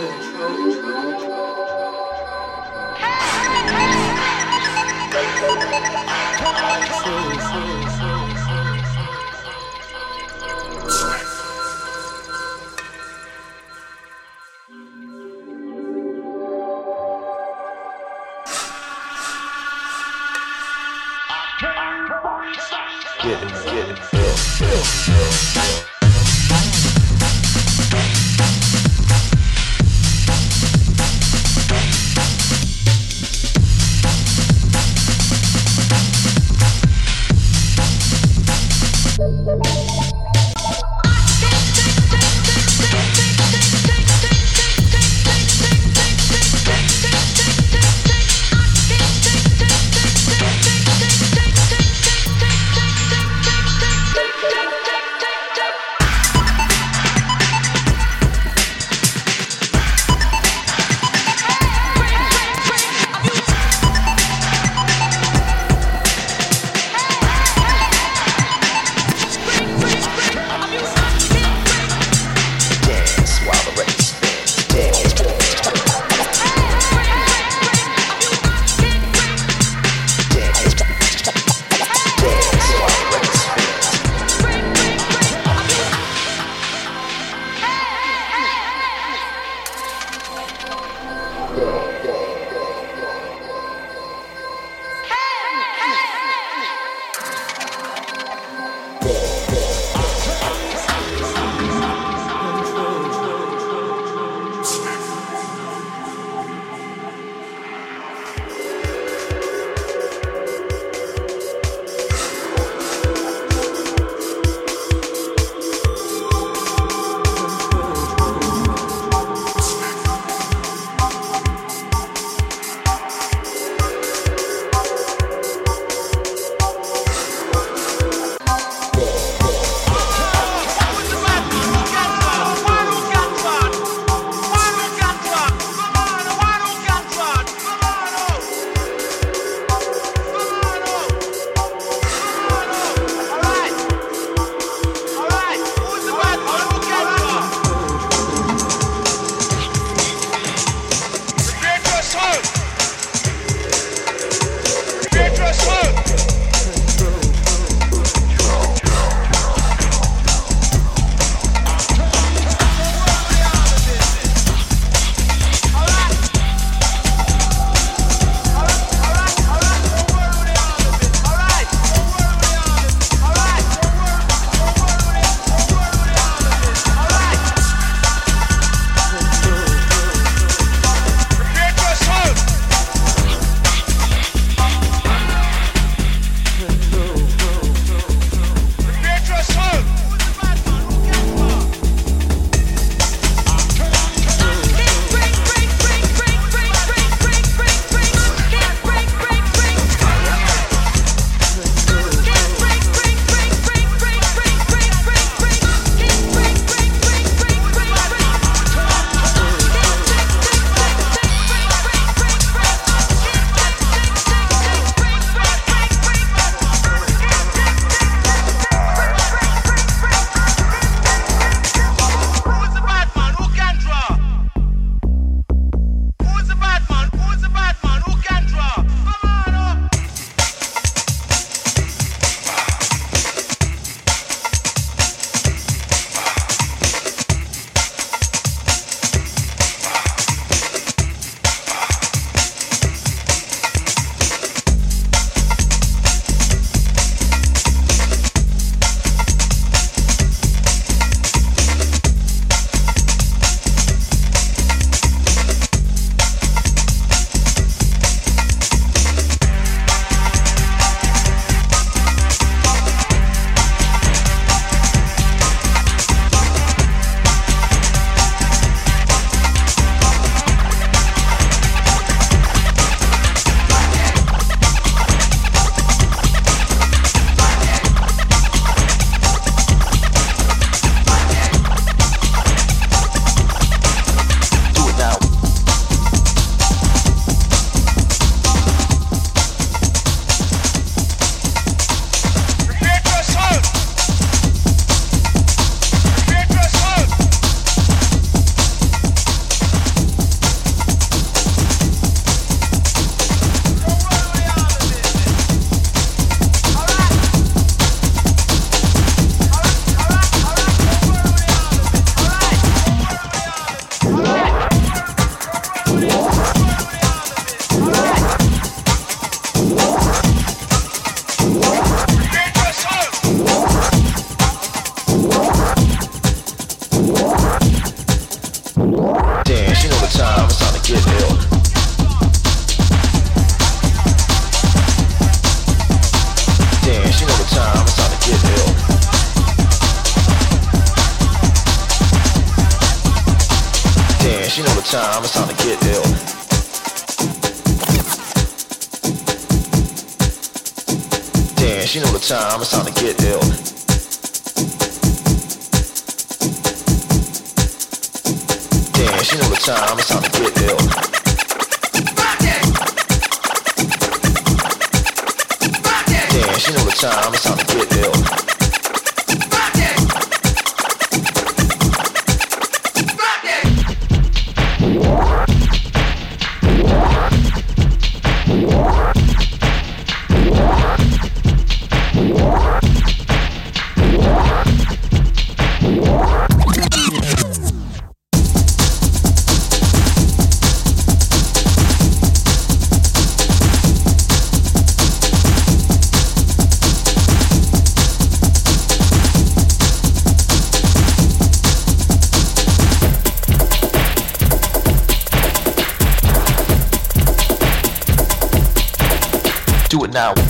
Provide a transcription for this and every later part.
Thank you. Damn, she know the time, it's time to get ill. Damn, she know the time, it's time to get ill. Damn, she know the time, it's time to get ill. Now.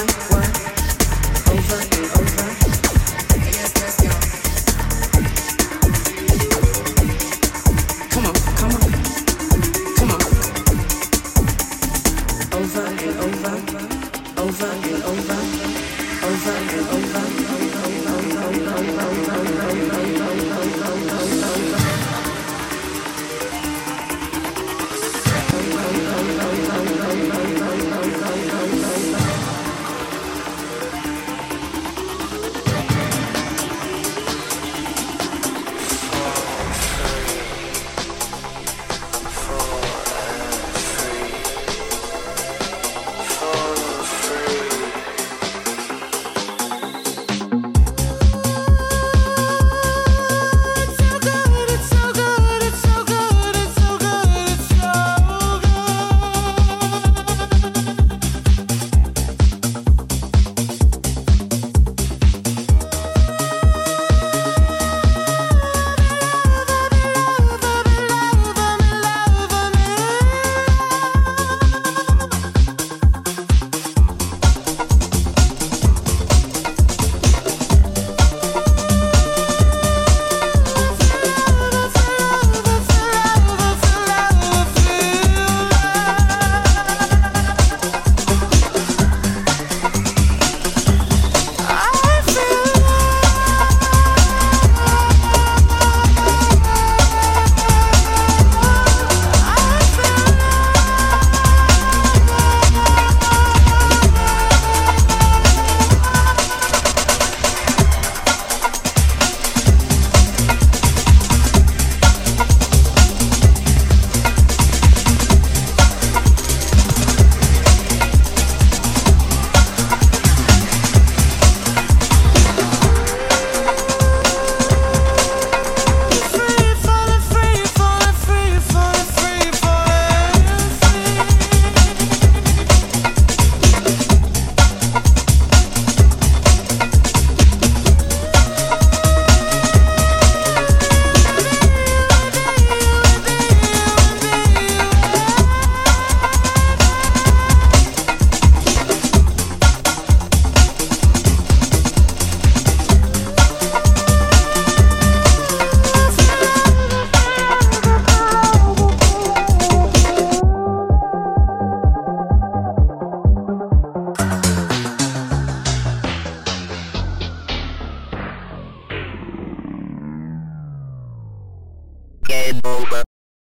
Game